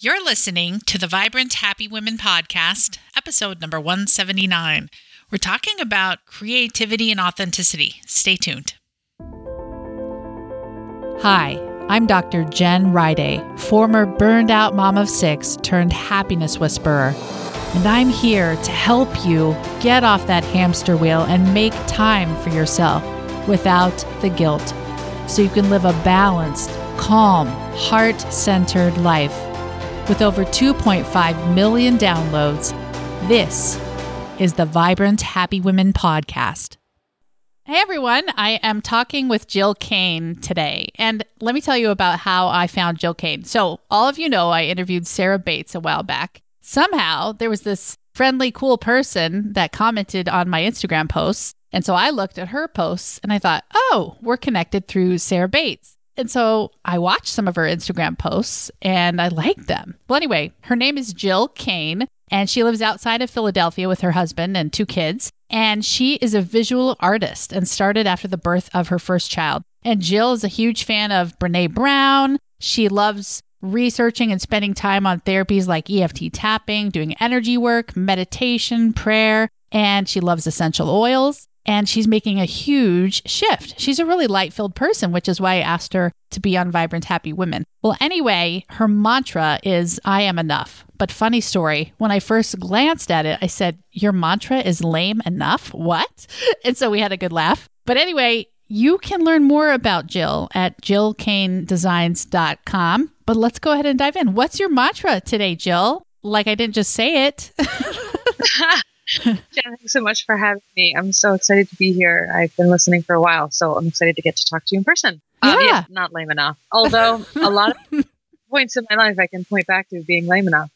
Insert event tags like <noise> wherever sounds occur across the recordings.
You're listening to the Vibrant Happy Women podcast, episode number 179. We're talking about creativity and authenticity. Stay tuned. Hi, I'm Dr. Jen Riday, former burned out mom of six turned happiness whisperer. And I'm here to help you get off that hamster wheel and make time for yourself without the guilt so you can live a balanced, calm, heart centered life. With over 2.5 million downloads, this is the Vibrant Happy Women podcast. Hey everyone, I am talking with Jill Kane today. And let me tell you about how I found Jill Kane. So, all of you know I interviewed Sarah Bates a while back. Somehow, there was this friendly, cool person that commented on my Instagram posts. And so I looked at her posts and I thought, oh, we're connected through Sarah Bates. And so I watched some of her Instagram posts and I liked them. Well, anyway, her name is Jill Kane and she lives outside of Philadelphia with her husband and two kids. And she is a visual artist and started after the birth of her first child. And Jill is a huge fan of Brene Brown. She loves researching and spending time on therapies like EFT tapping, doing energy work, meditation, prayer, and she loves essential oils and she's making a huge shift. She's a really light filled person, which is why I asked her to be on Vibrant Happy Women. Well, anyway, her mantra is I am enough. But funny story, when I first glanced at it, I said, Your mantra is lame enough? What? <laughs> And so we had a good laugh. But anyway, you can learn more about Jill at jillkanedesigns.com. But let's go ahead and dive in. What's your mantra today, Jill? Like I didn't just say it. <laughs> <laughs> <laughs> Jen, thanks so much for having me. I'm so excited to be here. I've been listening for a while, so I'm excited to get to talk to you in person. Yeah, um, yeah not lame enough. Although a <laughs> lot of points in my life I can point back to being lame enough.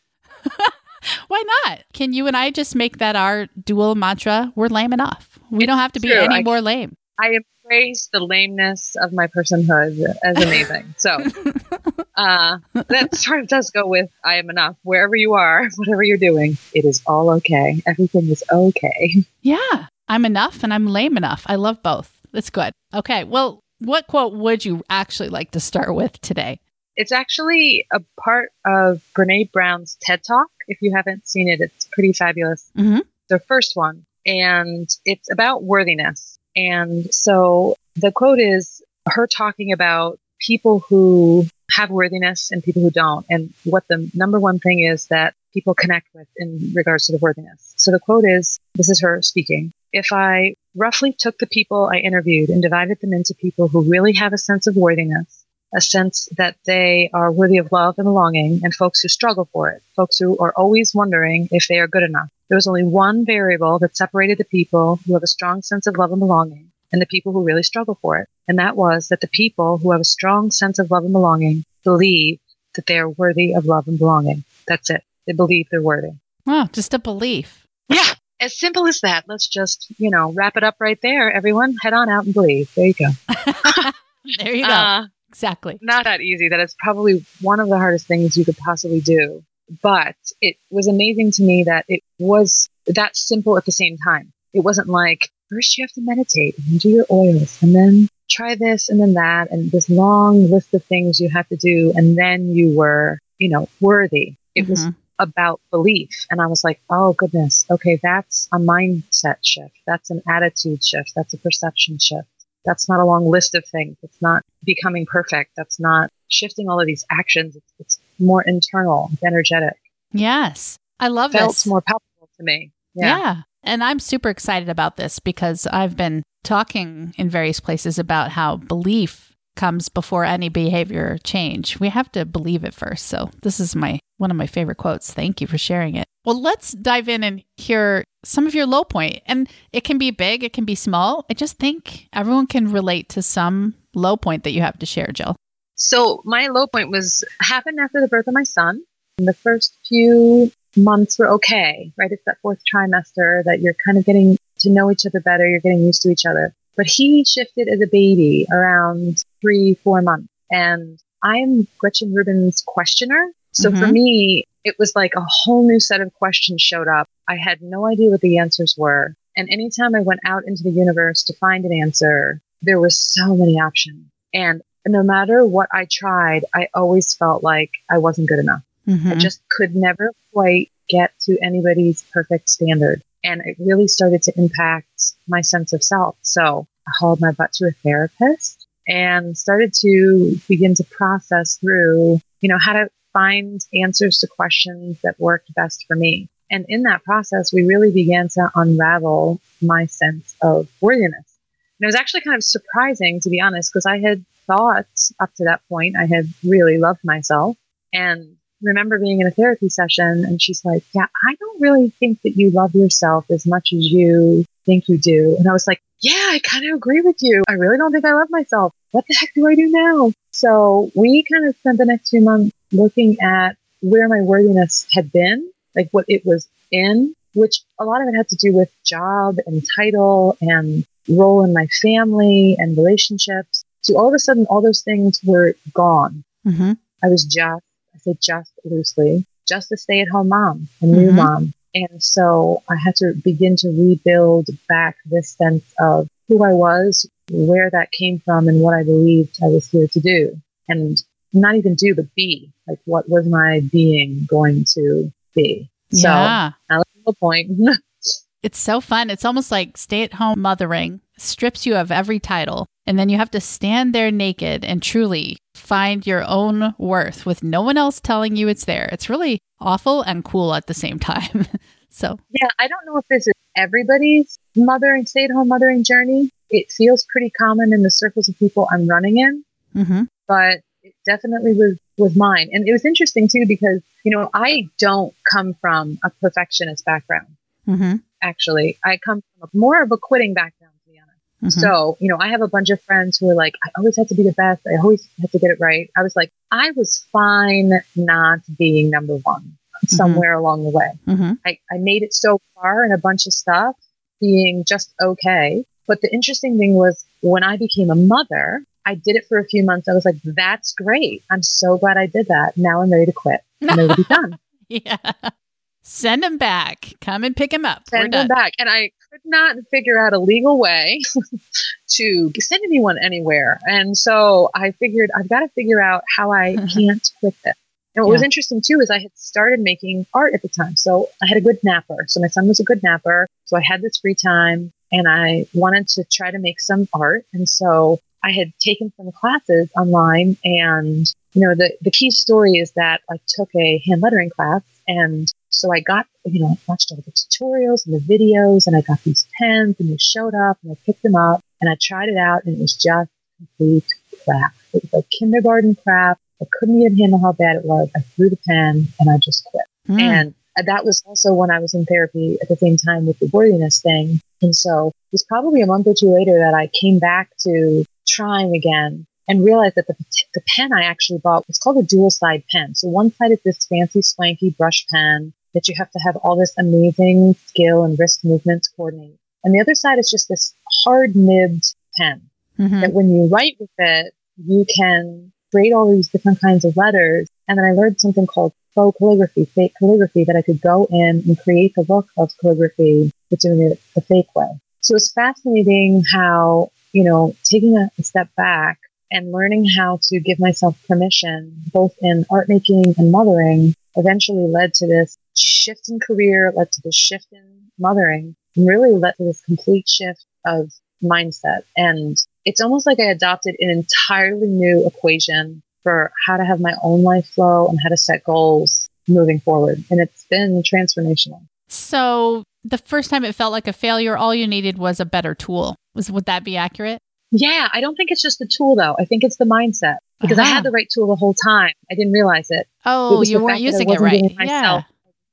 <laughs> Why not? Can you and I just make that our dual mantra? We're lame enough. We don't have to be True. any I, more lame. I embrace the lameness of my personhood as amazing. So <laughs> uh, that sort of does go with I am enough. Wherever you are, <laughs> whatever you're doing, it is all okay. Everything is okay. Yeah, I'm enough and I'm lame enough. I love both. That's good. Okay. Well, what quote would you actually like to start with today? It's actually a part of Brene Brown's TED Talk. If you haven't seen it, it's pretty fabulous. Mm-hmm. The first one, and it's about worthiness. And so the quote is her talking about people who have worthiness and people who don't, and what the number one thing is that people connect with in regards to the worthiness. So the quote is this is her speaking. If I roughly took the people I interviewed and divided them into people who really have a sense of worthiness, a sense that they are worthy of love and belonging, and folks who struggle for it, folks who are always wondering if they are good enough. There was only one variable that separated the people who have a strong sense of love and belonging and the people who really struggle for it. And that was that the people who have a strong sense of love and belonging believe that they are worthy of love and belonging. That's it. They believe they're worthy. Oh, just a belief. Yeah. As simple as that. Let's just, you know, wrap it up right there. Everyone head on out and believe. There you go. <laughs> there you go. Uh, exactly. Not that easy. That is probably one of the hardest things you could possibly do. But it was amazing to me that it was that simple at the same time. It wasn't like, first you have to meditate and do your oils and then try this and then that and this long list of things you have to do. And then you were, you know, worthy. It mm-hmm. was about belief. And I was like, oh goodness. Okay. That's a mindset shift. That's an attitude shift. That's a perception shift. That's not a long list of things. It's not becoming perfect. That's not shifting all of these actions. It's, it's more internal, energetic. Yes. I love it. Felt this. more palpable to me. Yeah. yeah. And I'm super excited about this because I've been talking in various places about how belief comes before any behavior change. We have to believe it first. So this is my one of my favorite quotes. Thank you for sharing it. Well, let's dive in and hear some of your low point. And it can be big, it can be small. I just think everyone can relate to some low point that you have to share, Jill. So my low point was happened after the birth of my son. In the first few months were okay, right? It's that fourth trimester that you're kind of getting to know each other better. You're getting used to each other. But he shifted as a baby around three, four months. And I'm Gretchen Rubin's questioner. So mm-hmm. for me, it was like a whole new set of questions showed up. I had no idea what the answers were. And anytime I went out into the universe to find an answer, there were so many options. And no matter what I tried, I always felt like I wasn't good enough. Mm-hmm. I just could never quite get to anybody's perfect standard. And it really started to impact my sense of self. So I hauled my butt to a therapist and started to begin to process through, you know, how to find answers to questions that worked best for me. And in that process, we really began to unravel my sense of worthiness. And it was actually kind of surprising, to be honest, because I had thought up to that point, I had really loved myself. And remember being in a therapy session, and she's like, Yeah, I don't really think that you love yourself as much as you think you do. And I was like, Yeah, I kind of agree with you. I really don't think I love myself. What the heck do I do now? So we kind of spent the next few months looking at where my worthiness had been, like what it was in, which a lot of it had to do with job and title and role in my family and relationships. So all of a sudden, all those things were gone. Mm-hmm. I was just, I say just loosely, just a stay at home mom, a new mm-hmm. mom. And so I had to begin to rebuild back this sense of who I was, where that came from, and what I believed I was here to do. And not even do, but be. Like, what was my being going to be? So, yeah. that's the point. <laughs> it's so fun. It's almost like stay at home mothering strips you of every title. And then you have to stand there naked and truly find your own worth with no one else telling you it's there. It's really awful and cool at the same <laughs> time. so, yeah, I don't know if this is everybody's mothering, stay at home mothering journey. It feels pretty common in the circles of people I'm running in. Mm-hmm. But it definitely was was mine. And it was interesting too because, you know, I don't come from a perfectionist background. Mm-hmm. Actually, I come from a, more of a quitting background, to be honest. Mm-hmm. So, you know, I have a bunch of friends who are like, I always had to be the best. I always had to get it right. I was like, I was fine not being number one mm-hmm. somewhere along the way. Mm-hmm. I, I made it so far in a bunch of stuff being just okay. But the interesting thing was when I became a mother, I did it for a few months. I was like, that's great. I'm so glad I did that. Now I'm ready to quit. I'm ready to be <laughs> done. yeah. Send him back. Come and pick him up. Send him back. And I could not figure out a legal way <laughs> to send anyone anywhere. And so I figured I've got to figure out how I mm-hmm. can't quit this. And what yeah. was interesting too is I had started making art at the time. So I had a good napper. So my son was a good napper. So I had this free time and I wanted to try to make some art. And so I had taken some classes online and, you know, the, the key story is that I took a hand lettering class and so I got, you know, I watched all the tutorials and the videos and I got these pens and they showed up and I picked them up and I tried it out and it was just complete crap. It was like kindergarten crap. I couldn't even handle how bad it was. I threw the pen and I just quit. Mm. And that was also when I was in therapy at the same time with the worthiness thing. And so it was probably a month or two later that I came back to trying again and realized that the, the pen I actually bought was called a dual side pen. So one side is this fancy swanky brush pen that you have to have all this amazing skill and wrist movements coordinate. And the other side is just this hard nibbed pen mm-hmm. that when you write with it, you can create all these different kinds of letters. And then I learned something called faux calligraphy, fake calligraphy, that I could go in and create the look of calligraphy, but doing it the fake way. So it's fascinating how you know, taking a, a step back and learning how to give myself permission, both in art making and mothering, eventually led to this shift in career, led to this shift in mothering, and really led to this complete shift of mindset. And it's almost like I adopted an entirely new equation for how to have my own life flow and how to set goals moving forward. And it's been transformational. So the first time it felt like a failure, all you needed was a better tool. Was would that be accurate? Yeah, I don't think it's just the tool though. I think it's the mindset because uh-huh. I had uh-huh. the right tool the whole time. I didn't realize it. Oh, it you weren't using it right. yeah.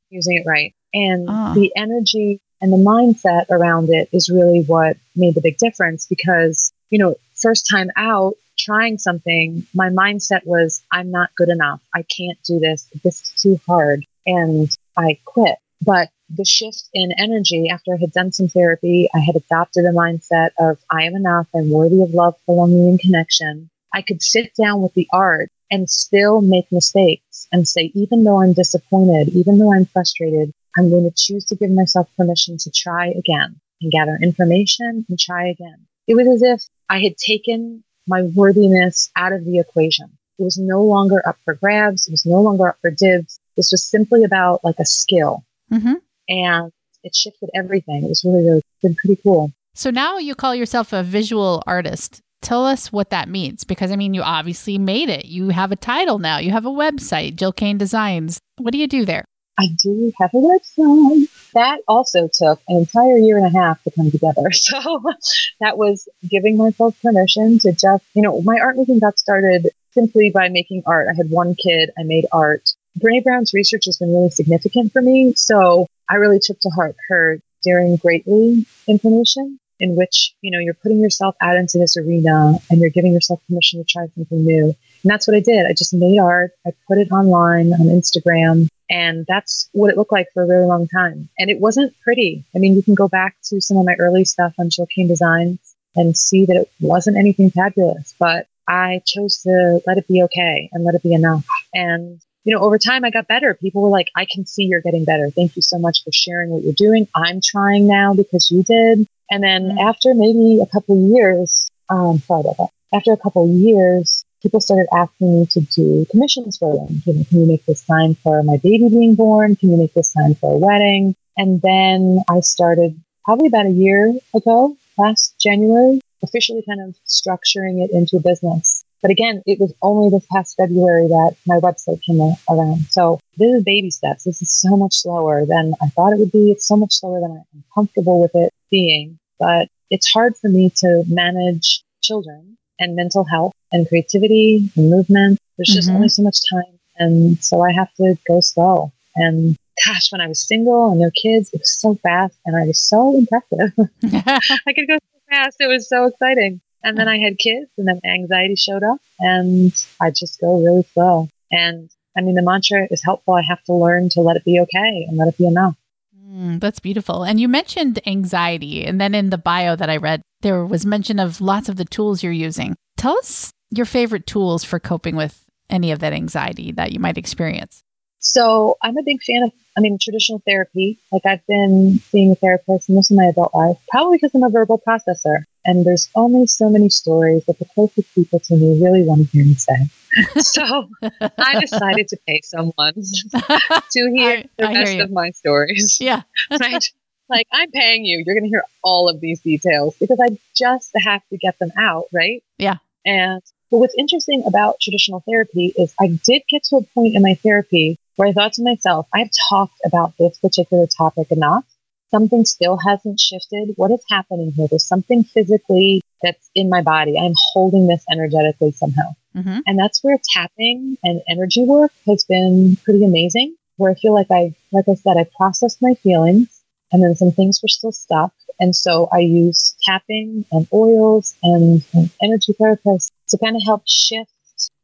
Using it right. And uh. the energy and the mindset around it is really what made the big difference because, you know, first time out trying something, my mindset was, I'm not good enough. I can't do this. This is too hard. And I quit. But the shift in energy after I had done some therapy, I had adopted a mindset of I am enough, I'm worthy of love, belonging, and connection. I could sit down with the art and still make mistakes and say, even though I'm disappointed, even though I'm frustrated, I'm going to choose to give myself permission to try again and gather information and try again. It was as if I had taken my worthiness out of the equation. It was no longer up for grabs. It was no longer up for dibs. This was simply about like a skill. Mm-hmm. And it shifted everything. It was really, really been pretty cool. So now you call yourself a visual artist. Tell us what that means because I mean, you obviously made it. You have a title now, you have a website, Jill Kane Designs. What do you do there? I do have a website. That also took an entire year and a half to come together. <laughs> So that was giving myself permission to just, you know, my art making got started simply by making art. I had one kid, I made art. Brene Brown's research has been really significant for me. So I really took to heart her daring greatly information in which, you know, you're putting yourself out into this arena and you're giving yourself permission to try something new. And that's what I did. I just made art. I put it online on Instagram and that's what it looked like for a really long time. And it wasn't pretty. I mean, you can go back to some of my early stuff on Jill Kane Designs and see that it wasn't anything fabulous, but I chose to let it be okay and let it be enough. And you know, over time I got better. People were like, I can see you're getting better. Thank you so much for sharing what you're doing. I'm trying now because you did. And then mm-hmm. after maybe a couple of years, um, sorry about that. After a couple years, people started asking me to do commissions for them. You know, can you make this sign for my baby being born? Can you make this sign for a wedding? And then I started probably about a year ago, last January, officially kind of structuring it into a business. But again, it was only this past February that my website came around. So this is baby steps. This is so much slower than I thought it would be. It's so much slower than I'm comfortable with it being. But it's hard for me to manage children and mental health and creativity and movement. There's just mm-hmm. only so much time. And so I have to go slow. And gosh, when I was single and no kids, it was so fast and I was so impressive. <laughs> <laughs> I could go so fast. It was so exciting. And then I had kids and then anxiety showed up and I just go really slow. And I mean, the mantra is helpful. I have to learn to let it be okay and let it be enough. Mm, that's beautiful. And you mentioned anxiety. And then in the bio that I read, there was mention of lots of the tools you're using. Tell us your favorite tools for coping with any of that anxiety that you might experience. So I'm a big fan of, I mean, traditional therapy. Like I've been seeing a therapist most of my adult life, probably because I'm a verbal processor. And there's only so many stories that the closest people to me really want to hear me say. <laughs> so I decided to pay someone <laughs> to hear I, the I rest hear of my stories. Yeah. <laughs> right. Like I'm paying you. You're going to hear all of these details because I just have to get them out. Right. Yeah. And but what's interesting about traditional therapy is I did get to a point in my therapy where I thought to myself, I've talked about this particular topic enough. Something still hasn't shifted. What is happening here? There's something physically that's in my body. I'm holding this energetically somehow. Mm-hmm. And that's where tapping and energy work has been pretty amazing. Where I feel like I, like I said, I processed my feelings and then some things were still stuck. And so I use tapping and oils and, and energy therapists to kind of help shift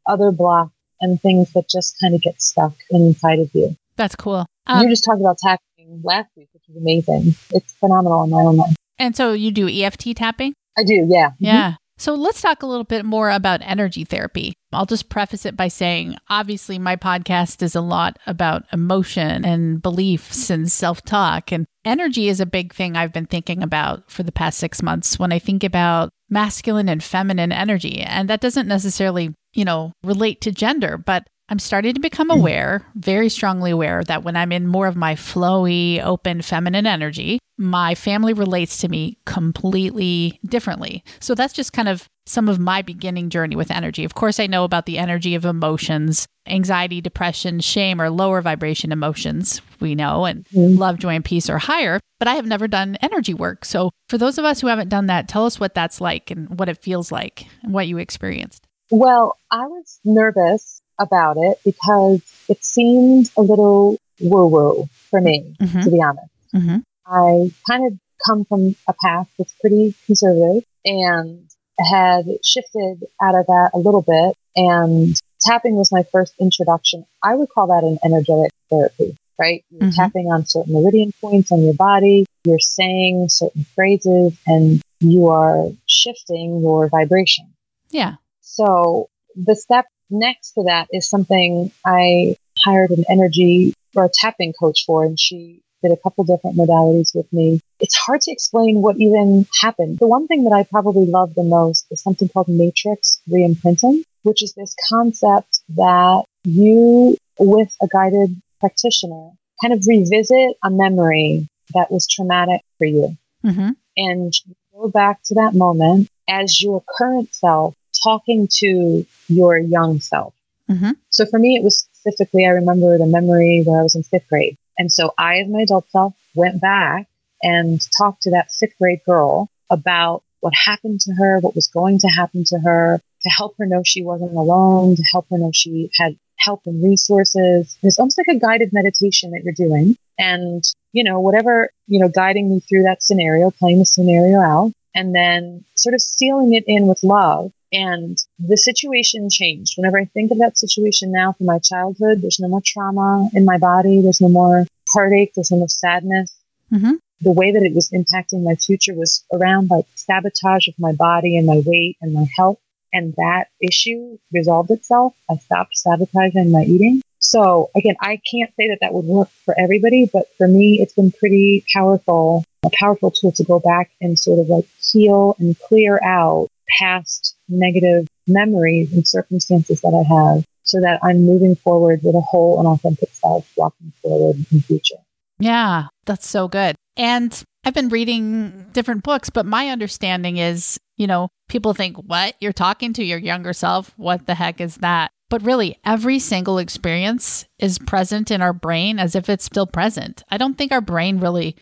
other blocks and things that just kind of get stuck inside of you. That's cool. Um, you just talked about tapping last week, which is amazing. It's phenomenal in my own life. And so you do EFT tapping? I do, yeah. Yeah. Mm-hmm. So let's talk a little bit more about energy therapy. I'll just preface it by saying obviously, my podcast is a lot about emotion and beliefs and self talk. And energy is a big thing I've been thinking about for the past six months when I think about masculine and feminine energy. And that doesn't necessarily, you know, relate to gender, but I'm starting to become mm. aware, very strongly aware, that when I'm in more of my flowy, open, feminine energy, my family relates to me completely differently. So that's just kind of some of my beginning journey with energy. Of course, I know about the energy of emotions. Anxiety, depression, shame are lower vibration emotions, we know, and mm. love, joy, and peace are higher. But I have never done energy work. So for those of us who haven't done that, tell us what that's like and what it feels like and what you experienced. Well, I was nervous about it because it seemed a little woo woo for me, mm-hmm. to be honest. Mm-hmm. I kind of come from a path that's pretty conservative and had shifted out of that a little bit. And tapping was my first introduction. I would call that an energetic therapy, right? You're mm-hmm. tapping on certain meridian points on your body. You're saying certain phrases and you are shifting your vibration. Yeah. So the step next to that is something I hired an energy or a tapping coach for, and she did a couple different modalities with me. It's hard to explain what even happened. The one thing that I probably love the most is something called matrix reimprinting, which is this concept that you, with a guided practitioner kind of revisit a memory that was traumatic for you. Mm-hmm. And go back to that moment as your current self talking to your young self. Mm-hmm. So for me, it was specifically, I remember the memory where I was in fifth grade. And so I, as my adult self, went back and talked to that fifth grade girl about what happened to her, what was going to happen to her, to help her know she wasn't alone, to help her know she had help and resources. It's almost like a guided meditation that you're doing. And, you know, whatever, you know, guiding me through that scenario, playing the scenario out, and then sort of sealing it in with love. And the situation changed. Whenever I think of that situation now from my childhood, there's no more trauma in my body. There's no more heartache. There's no more sadness. Mm-hmm. The way that it was impacting my future was around like sabotage of my body and my weight and my health and that issue resolved itself. I stopped sabotaging my eating. So again, I can't say that that would work for everybody, but for me, it's been pretty powerful, a powerful tool to go back and sort of like heal and clear out past negative memories and circumstances that I have so that I'm moving forward with a whole and authentic self walking forward in the future. Yeah, that's so good. And I've been reading different books, but my understanding is, you know, people think, what? You're talking to your younger self? What the heck is that? But really, every single experience is present in our brain as if it's still present. I don't think our brain really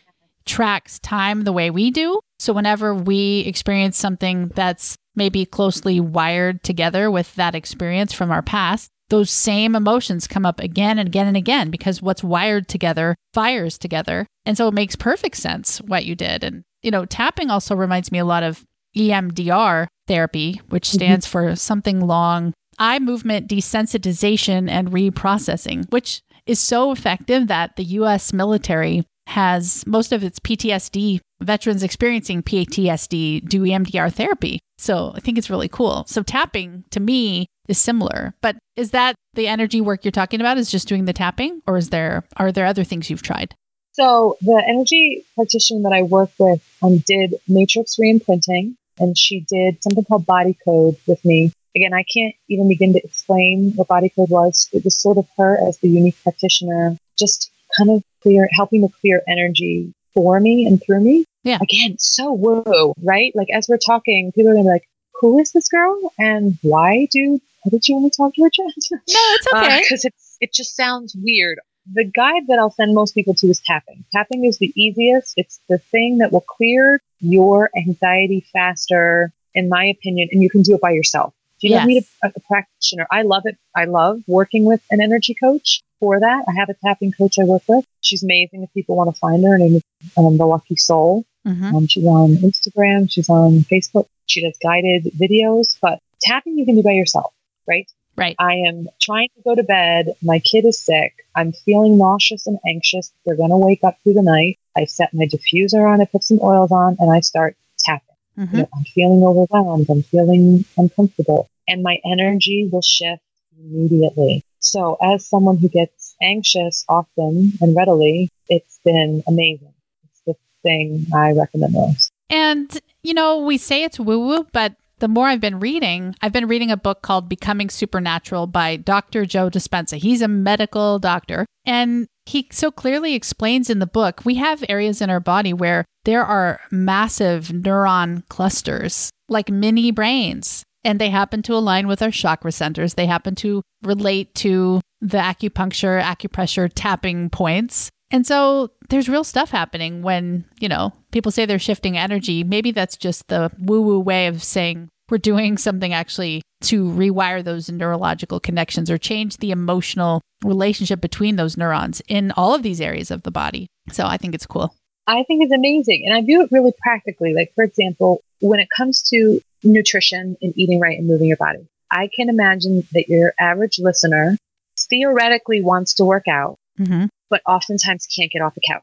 tracks time the way we do. So, whenever we experience something that's maybe closely wired together with that experience from our past, those same emotions come up again and again and again because what's wired together fires together. And so it makes perfect sense what you did. And, you know, tapping also reminds me a lot of EMDR therapy, which mm-hmm. stands mm-hmm. for something long eye movement desensitization and reprocessing, which is so effective that the US military has most of its PTSD veterans experiencing PTSD do EMDR therapy. So I think it's really cool. So tapping to me is similar, but is that the energy work you're talking about is just doing the tapping or is there are there other things you've tried? So the energy practitioner that I work with um, did matrix reimprinting and she did something called body code with me. Again, I can't even begin to explain what body code was. It was sort of her as the unique practitioner, just kind of clear, helping to clear energy for me and through me. Yeah. Again, so whoa, right? Like as we're talking, people are gonna be like, who is this girl and why do why did you only talk to her? <laughs> No, it's uh, okay. Because uh, it's it just sounds weird. The guide that I'll send most people to is tapping. Tapping is the easiest. It's the thing that will clear your anxiety faster, in my opinion, and you can do it by yourself. You yes. don't need a, a, practitioner. I love it. I love working with an energy coach for that. I have a tapping coach I work with. She's amazing. If people want to find her, her name is um, The Lucky Soul. Mm-hmm. Um, she's on Instagram. She's on Facebook. She does guided videos, but tapping you can do by yourself, right? Right. I am trying to go to bed. My kid is sick. I'm feeling nauseous and anxious. They're going to wake up through the night. I set my diffuser on. I put some oils on and I start tapping. Mm-hmm. You know, I'm feeling overwhelmed. I'm feeling uncomfortable and my energy will shift immediately. So as someone who gets anxious often and readily, it's been amazing. It's the thing I recommend most. And, you know, we say it's woo woo, but the more I've been reading, I've been reading a book called Becoming Supernatural by Dr. Joe Dispenza. He's a medical doctor. And he so clearly explains in the book we have areas in our body where there are massive neuron clusters, like mini brains and they happen to align with our chakra centers. They happen to relate to the acupuncture, acupressure tapping points. And so there's real stuff happening when, you know, people say they're shifting energy. Maybe that's just the woo woo way of saying we're doing something actually to rewire those neurological connections or change the emotional relationship between those neurons in all of these areas of the body. So I think it's cool. I think it's amazing. And I view it really practically. Like, for example, when it comes to nutrition and eating right and moving your body. I can imagine that your average listener theoretically wants to work out, mm-hmm. but oftentimes can't get off the couch.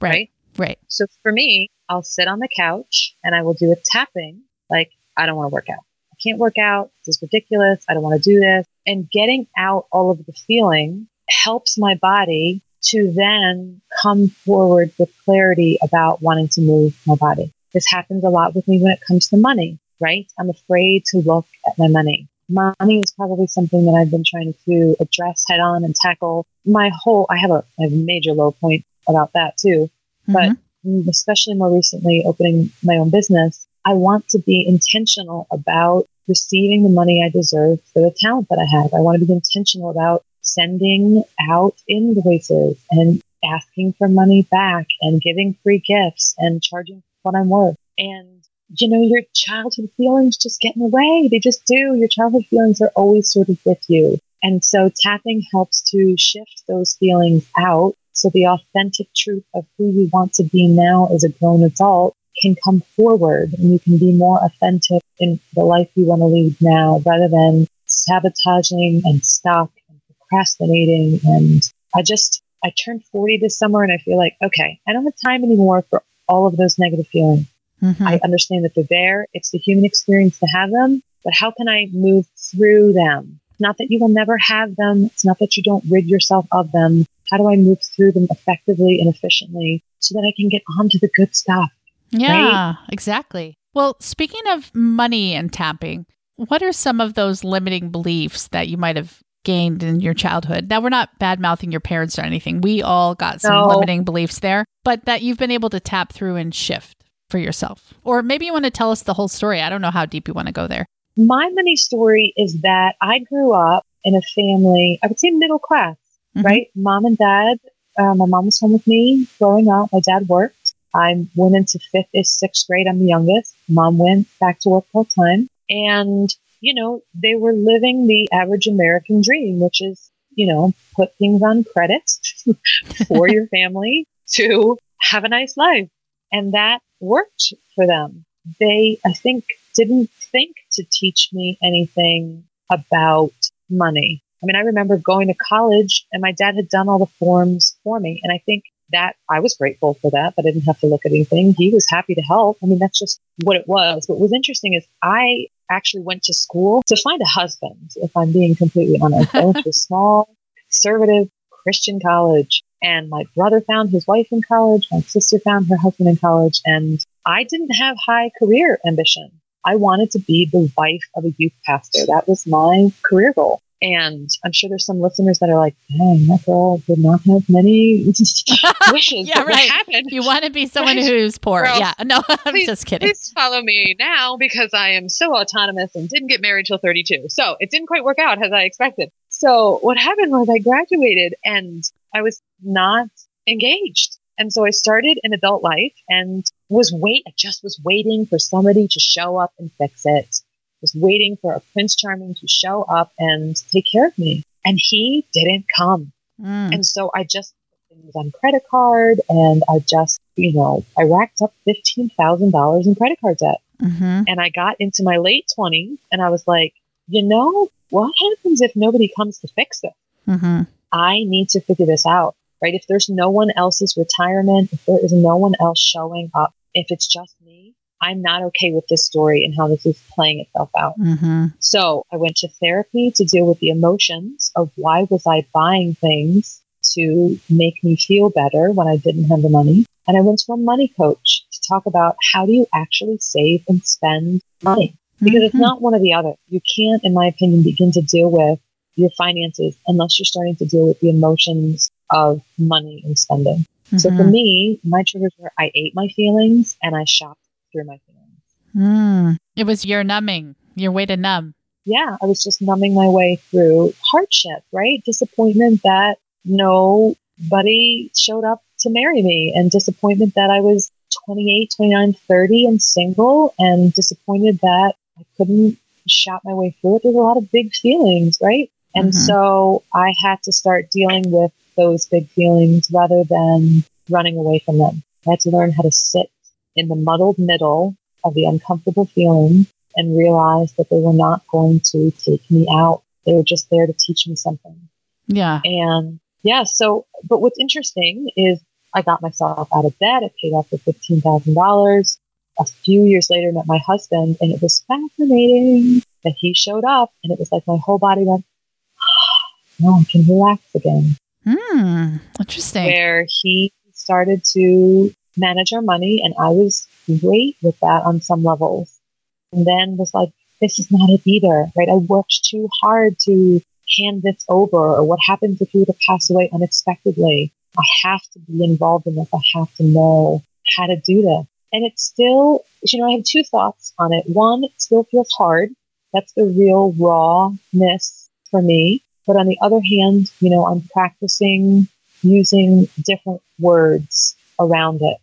Right. right. Right. So for me, I'll sit on the couch and I will do a tapping like, I don't want to work out. I can't work out. This is ridiculous. I don't want to do this. And getting out all of the feeling helps my body to then come forward with clarity about wanting to move my body. This happens a lot with me when it comes to money right? I'm afraid to look at my money. money is probably something that I've been trying to address head on and tackle. My whole, I have a, I have a major low point about that too. Mm-hmm. But especially more recently, opening my own business, I want to be intentional about receiving the money I deserve for the talent that I have. I want to be intentional about sending out invoices and asking for money back and giving free gifts and charging what I'm worth. And, you know, your childhood feelings just get in the way. They just do. Your childhood feelings are always sort of with you. And so tapping helps to shift those feelings out so the authentic truth of who you want to be now as a grown adult can come forward and you can be more authentic in the life you want to lead now rather than sabotaging and stuck and procrastinating. And I just, I turned 40 this summer and I feel like, okay, I don't have time anymore for all of those negative feelings. Mm-hmm. I understand that they're there. It's the human experience to have them, but how can I move through them? Not that you will never have them. It's not that you don't rid yourself of them. How do I move through them effectively and efficiently so that I can get on to the good stuff? Yeah, right? exactly. Well, speaking of money and tapping, what are some of those limiting beliefs that you might have gained in your childhood? Now, we're not bad mouthing your parents or anything. We all got some no. limiting beliefs there, but that you've been able to tap through and shift for yourself. Or maybe you want to tell us the whole story. I don't know how deep you want to go there. My money story is that I grew up in a family, I would say middle class, mm-hmm. right? Mom and dad, uh, my mom was home with me growing up. My dad worked. I went into fifth is sixth grade. I'm the youngest. Mom went back to work full time. And, you know, they were living the average American dream, which is, you know, put things on credit <laughs> for your <laughs> family to have a nice life. And that worked for them. They, I think, didn't think to teach me anything about money. I mean, I remember going to college and my dad had done all the forms for me. And I think that I was grateful for that, but I didn't have to look at anything. He was happy to help. I mean, that's just what it was. What was interesting is I actually went to school to find a husband, if I'm being completely honest. I went to a <laughs> small, conservative Christian college. And my brother found his wife in college. My sister found her husband in college. And I didn't have high career ambition. I wanted to be the wife of a youth pastor. That was my career goal. And I'm sure there's some listeners that are like, dang, that girl did not have many <laughs> wishes. <laughs> yeah, right. You want to be someone right? who's poor. Girl, yeah. No, <laughs> I'm please, just kidding. Please follow me now because I am so autonomous and didn't get married till 32. So it didn't quite work out as I expected. So what happened was I graduated and I was not engaged. And so I started an adult life and was wait, I just was waiting for somebody to show up and fix it was waiting for a Prince Charming to show up and take care of me. And he didn't come. Mm. And so I just things on credit card and I just, you know, I racked up $15,000 in credit card debt. Mm-hmm. And I got into my late 20s and I was like, you know, what happens if nobody comes to fix it? Mm-hmm. I need to figure this out, right? If there's no one else's retirement, if there is no one else showing up, if it's just me, I'm not okay with this story and how this is playing itself out. Mm-hmm. So I went to therapy to deal with the emotions of why was I buying things to make me feel better when I didn't have the money. And I went to a money coach to talk about how do you actually save and spend money? Because mm-hmm. it's not one or the other. You can't, in my opinion, begin to deal with your finances unless you're starting to deal with the emotions of money and spending. Mm-hmm. So for mm-hmm. me, my triggers were I ate my feelings and I shopped through my feelings. Mm, it was your numbing, your way to numb. Yeah, I was just numbing my way through hardship, right? Disappointment that nobody showed up to marry me, and disappointment that I was 28, 29, 30 and single, and disappointed that I couldn't shop my way through it. There's a lot of big feelings, right? And mm-hmm. so I had to start dealing with those big feelings rather than running away from them. I had to learn how to sit in the muddled middle of the uncomfortable feelings and realize that they were not going to take me out. They were just there to teach me something. Yeah. And yeah, so, but what's interesting is I got myself out of debt. I paid off the $15,000. A few years later, met my husband, and it was fascinating that he showed up, and it was like my whole body went, now I can relax again. Hmm, interesting. Where he started to manage our money. And I was great with that on some levels. And then was like, this is not it either, right? I worked too hard to hand this over, or what happens if you were to pass away unexpectedly? I have to be involved in this. I have to know how to do this. And it's still, you know, I have two thoughts on it. One, it still feels hard. That's the real rawness for me. But on the other hand, you know, I'm practicing using different words around it.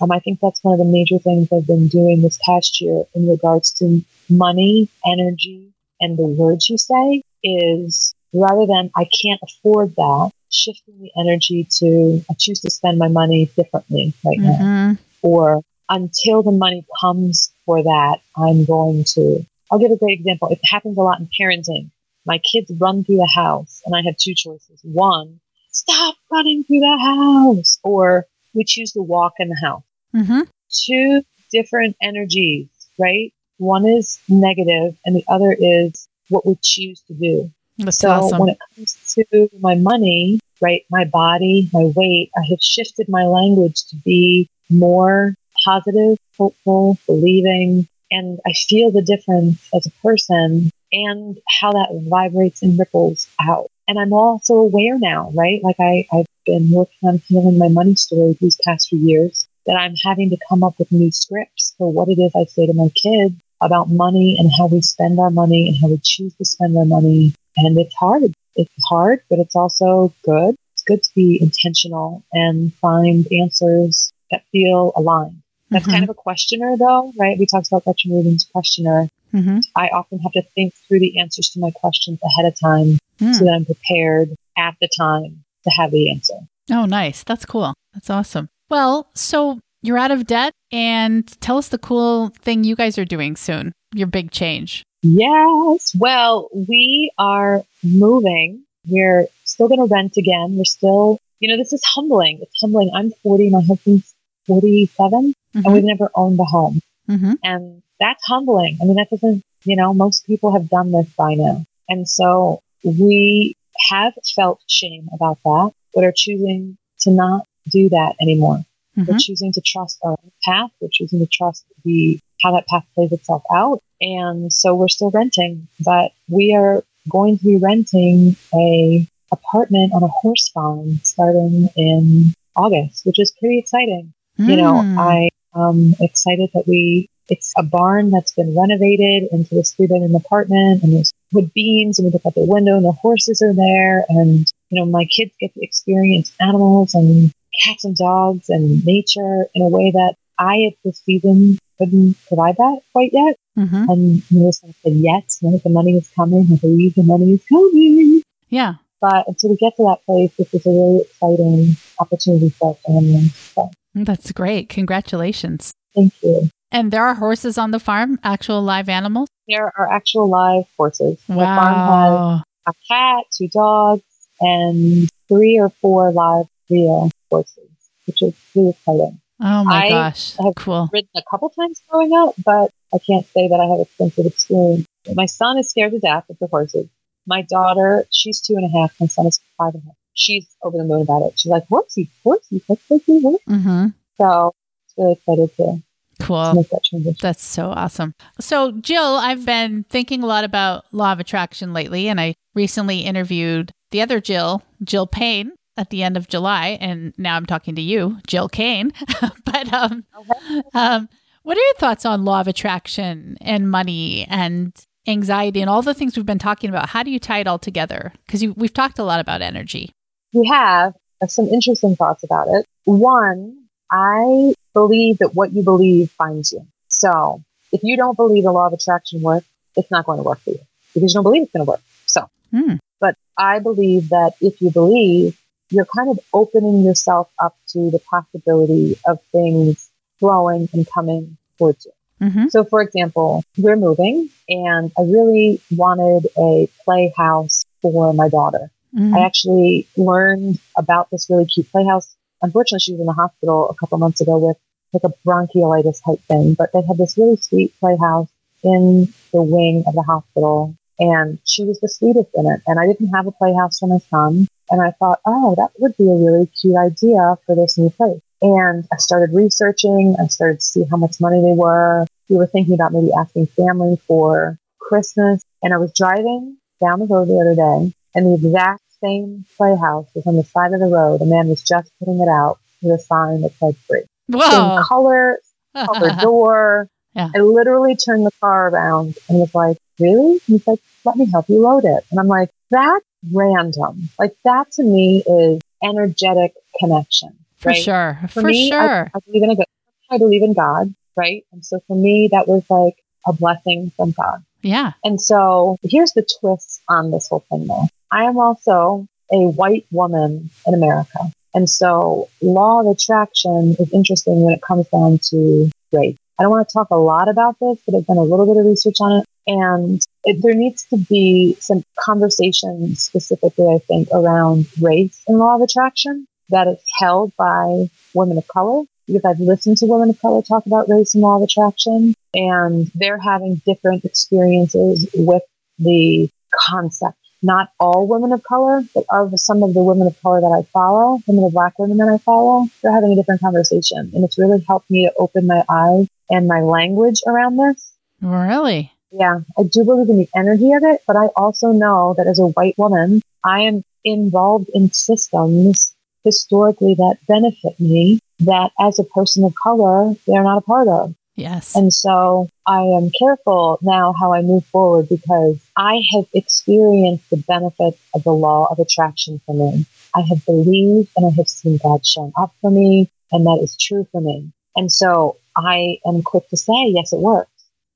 Um, I think that's one of the major things I've been doing this past year in regards to money, energy, and the words you say is rather than I can't afford that, shifting the energy to I choose to spend my money differently right mm-hmm. now. Or until the money comes for that, I'm going to. I'll give a great example. It happens a lot in parenting. My kids run through the house, and I have two choices. One, stop running through the house, or we choose to walk in the house. Mm-hmm. Two different energies, right? One is negative, and the other is what we choose to do. That's so awesome. when it comes to my money, right, my body, my weight, I have shifted my language to be more positive, hopeful, believing, and I feel the difference as a person and how that vibrates and ripples out. And I'm also aware now, right? Like I, I've been working on healing my money story these past few years that I'm having to come up with new scripts for what it is I say to my kids about money and how we spend our money and how we choose to spend our money. And it's hard. It's hard, but it's also good. It's good to be intentional and find answers that feel aligned. That's mm-hmm. kind of a questioner, though, right? We talked about Gretchen Rubin's questioner. Mm-hmm. I often have to think through the answers to my questions ahead of time mm. so that I'm prepared at the time to have the answer. Oh, nice. That's cool. That's awesome. Well, so you're out of debt and tell us the cool thing you guys are doing soon, your big change. Yes. Well, we are moving. We're still going to rent again. We're still, you know, this is humbling. It's humbling. I'm 40, my husband's 47, mm-hmm. and we've never owned a home. Mm-hmm. And that's humbling. I mean, that doesn't, you know, most people have done this by now. And so we have felt shame about that, but are choosing to not do that anymore. Mm-hmm. We're choosing to trust our path. We're choosing to trust the how that path plays itself out. And so we're still renting, but we are going to be renting a apartment on a horse farm starting in August, which is pretty exciting. Mm. You know, hmm. I am excited that we it's a barn that's been renovated into this three bedroom apartment and there's wood beams and we look out the window and the horses are there and you know my kids get to experience animals and cats and dogs and nature in a way that I at this season couldn't provide that quite yet. Mm-hmm. And Melissa said yes, know the money is coming. I believe the money is coming. Yeah. But until we get to that place, this is a really exciting opportunity for our family. So. That's great. Congratulations. Thank you. And there are horses on the farm, actual live animals? There are actual live horses. Wow. The farm has a cat, two dogs, and three or four live real horses, which is really exciting. Oh my I gosh. have cool. ridden a couple times growing up, but I can't say that I have extensive experience. My son is scared to death of the horses. My daughter, she's two and a half. My son is five and a half. She's over the moon about it. She's like, horsey, horsey, let's go see horse. Mm-hmm. So it's really excited to Cool. That That's so awesome. So, Jill, I've been thinking a lot about law of attraction lately, and I recently interviewed the other Jill, Jill Payne, at the end of July, and now I'm talking to you, Jill Kane. <laughs> but um, okay. um, what are your thoughts on law of attraction and money and anxiety and all the things we've been talking about? How do you tie it all together? Because we've talked a lot about energy. We have some interesting thoughts about it. One, I believe that what you believe finds you. So if you don't believe the law of attraction works, it's not going to work for you because you don't believe it's going to work. So, mm. but I believe that if you believe, you're kind of opening yourself up to the possibility of things flowing and coming towards you. Mm-hmm. So, for example, we're moving and I really wanted a playhouse for my daughter. Mm-hmm. I actually learned about this really cute playhouse. Unfortunately, she was in the hospital a couple months ago with like a bronchiolitis type thing, but they had this really sweet playhouse in the wing of the hospital and she was the sweetest in it. And I didn't have a playhouse for my son. And I thought, oh, that would be a really cute idea for this new place. And I started researching. I started to see how much money they were. We were thinking about maybe asking family for Christmas. And I was driving down the road the other day, and the exact same playhouse was on the side of the road. A man was just putting it out with a sign that said free. Whoa. Same color, <laughs> color door. Yeah. I literally turned the car around and was like, really? he's like, let me help you load it. And I'm like, that's random. Like that to me is energetic connection. For right? sure. For, for me, sure. I, I, believe in a, I believe in God, right? And so for me, that was like a blessing from God. Yeah. And so here's the twist on this whole thing though. I am also a white woman in America. And so law of attraction is interesting when it comes down to race. I don't want to talk a lot about this, but I've done a little bit of research on it. And it, there needs to be some conversation specifically, I think, around race and law of attraction that is held by women of color. Because I've listened to women of color talk about race and law of attraction, and they're having different experiences with the concept not all women of color, but of some of the women of color that I follow, some of the black women that I follow, they're having a different conversation. And it's really helped me to open my eyes and my language around this. Really? Yeah, I do believe in the energy of it, but I also know that as a white woman, I am involved in systems historically that benefit me that as a person of color, they're not a part of. Yes. And so I am careful now how I move forward because I have experienced the benefits of the law of attraction for me. I have believed and I have seen God show up for me, and that is true for me. And so I am quick to say, yes, it works.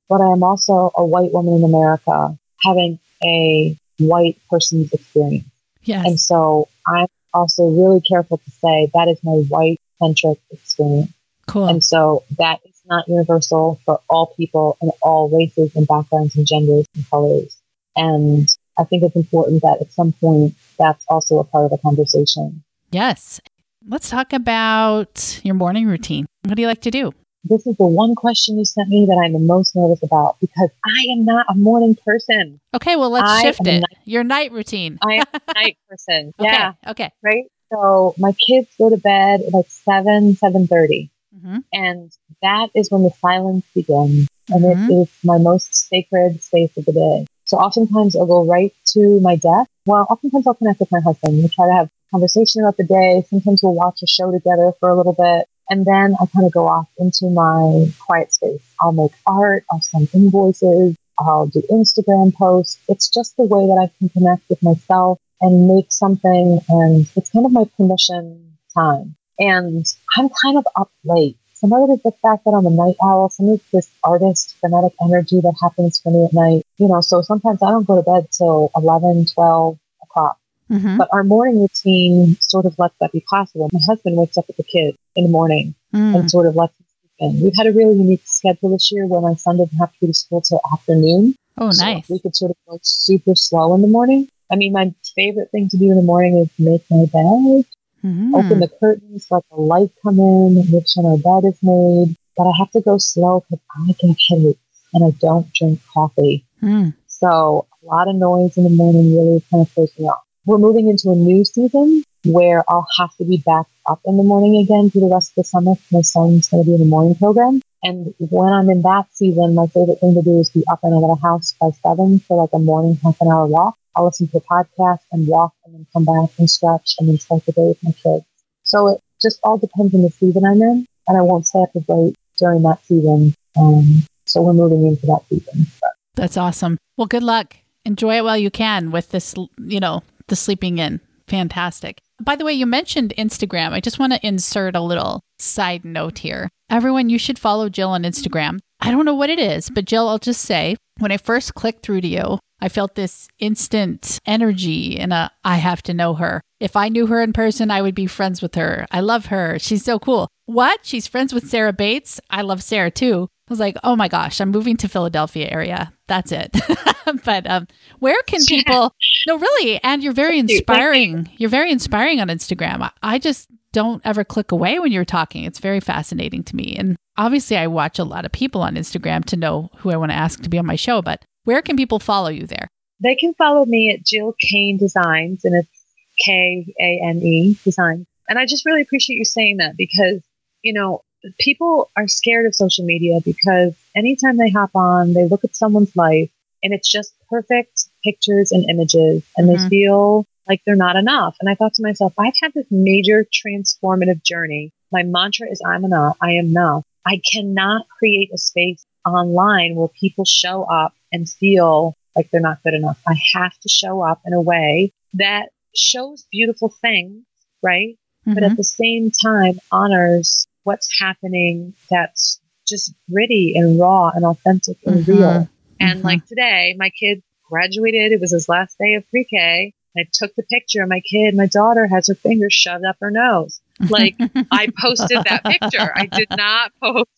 But I am also a white woman in America having a white person's experience. Yes. And so I'm also really careful to say that is my white centric experience. Cool. And so that is not universal for all people and all races and backgrounds and genders and colors. And I think it's important that at some point that's also a part of the conversation. Yes. Let's talk about your morning routine. What do you like to do? This is the one question you sent me that I'm the most nervous about because I am not a morning person. Okay, well, let's I shift it. Night- your night routine. I am a <laughs> night person. okay, yeah. Okay. Right. So my kids go to bed at like seven, seven thirty. Mm-hmm. And that is when the silence begins. And mm-hmm. it is my most sacred space of the day. So oftentimes I'll go right to my desk. Well, oftentimes I'll connect with my husband. We try to have conversation about the day. Sometimes we'll watch a show together for a little bit. And then I kind of go off into my quiet space. I'll make art. I'll send invoices. I'll do Instagram posts. It's just the way that I can connect with myself and make something. And it's kind of my permission time. And I'm kind of up late. Some of it is the fact that I'm a night owl. Some of it's this artist frenetic energy that happens for me at night. You know, so sometimes I don't go to bed till 11, 12 o'clock. Mm-hmm. But our morning routine sort of lets that be possible. My husband wakes up with the kids in the morning mm. and sort of lets in. We've had a really unique schedule this year where my son doesn't have to go to school till afternoon. Oh, so nice. We could sort of go super slow in the morning. I mean, my favorite thing to do in the morning is make my bed, Mm-hmm. Open the curtains, let the light come in, make sure my bed is made. But I have to go slow because I get headaches and I don't drink coffee. Mm. So a lot of noise in the morning really kind of throws me off. We're moving into a new season where I'll have to be back up in the morning again for the rest of the summer. My son's going to be in the morning program. And when I'm in that season, my favorite thing to do is be up and out of the house by seven for like a morning half an hour walk. I'll listen to a podcast and walk and then come back and stretch and then start the day with my kids. So it just all depends on the season I'm in. And I won't stay up as late during that season. Um, so we're moving into that season. But. That's awesome. Well, good luck. Enjoy it while you can with this, you know, the sleeping in. Fantastic. By the way, you mentioned Instagram. I just want to insert a little side note here. Everyone, you should follow Jill on Instagram. I don't know what it is, but Jill, I'll just say when I first clicked through to you, I felt this instant energy and a I have to know her. If I knew her in person, I would be friends with her. I love her. She's so cool. What? She's friends with Sarah Bates? I love Sarah too. I was like, oh my gosh, I'm moving to Philadelphia area. That's it. <laughs> but um, where can people? No, really, and you're very inspiring. You're very inspiring on Instagram. I just don't ever click away when you're talking. It's very fascinating to me. And obviously, I watch a lot of people on Instagram to know who I want to ask to be on my show. But where can people follow you there? They can follow me at Jill Kane Designs, and it's K A N E Designs. And I just really appreciate you saying that because, you know, people are scared of social media because anytime they hop on, they look at someone's life and it's just perfect pictures and images and mm-hmm. they feel like they're not enough. And I thought to myself, I've had this major transformative journey. My mantra is I'm enough. I am enough. I cannot create a space online where people show up and feel like they're not good enough. I have to show up in a way that shows beautiful things, right? Mm-hmm. But at mm-hmm. the same time honors what's happening that's just gritty and raw and authentic and mm-hmm. real. And mm-hmm. like today, my kid graduated. It was his last day of pre-K. I took the picture. of My kid, my daughter has her finger shoved up her nose. Like I <laughs> posted that picture. I did not post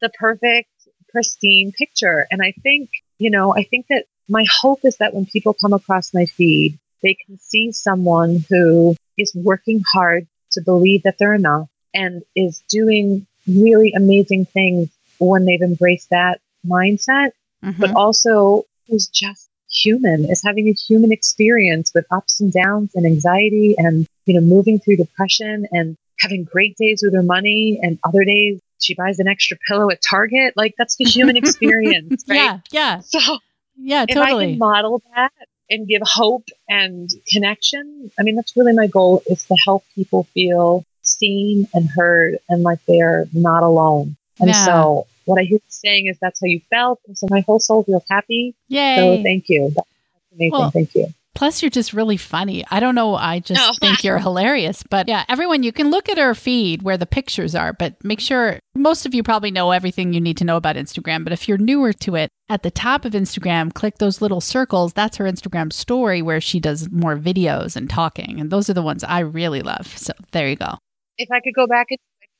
the perfect, pristine picture. And I think, you know, I think that my hope is that when people come across my feed, they can see someone who is working hard to believe that they're enough and is doing really amazing things when they've embraced that mindset, mm-hmm. but also who's just human, is having a human experience with ups and downs and anxiety and, you know, moving through depression and having great days with her money and other days she buys an extra pillow at Target. Like that's the human <laughs> experience, right? Yeah, yeah. So yeah, totally. If I can model that and give hope and connection, I mean, that's really my goal is to help people feel seen and heard and like they're not alone. And yeah. so what I hear you saying is that's how you felt. And so my whole soul feels happy. Yay. So thank you. That's amazing. Well, thank you. Plus, you're just really funny. I don't know. I just oh. think you're hilarious. But yeah, everyone, you can look at her feed where the pictures are, but make sure most of you probably know everything you need to know about Instagram. But if you're newer to it, at the top of Instagram, click those little circles. That's her Instagram story where she does more videos and talking. And those are the ones I really love. So there you go. If I could go back and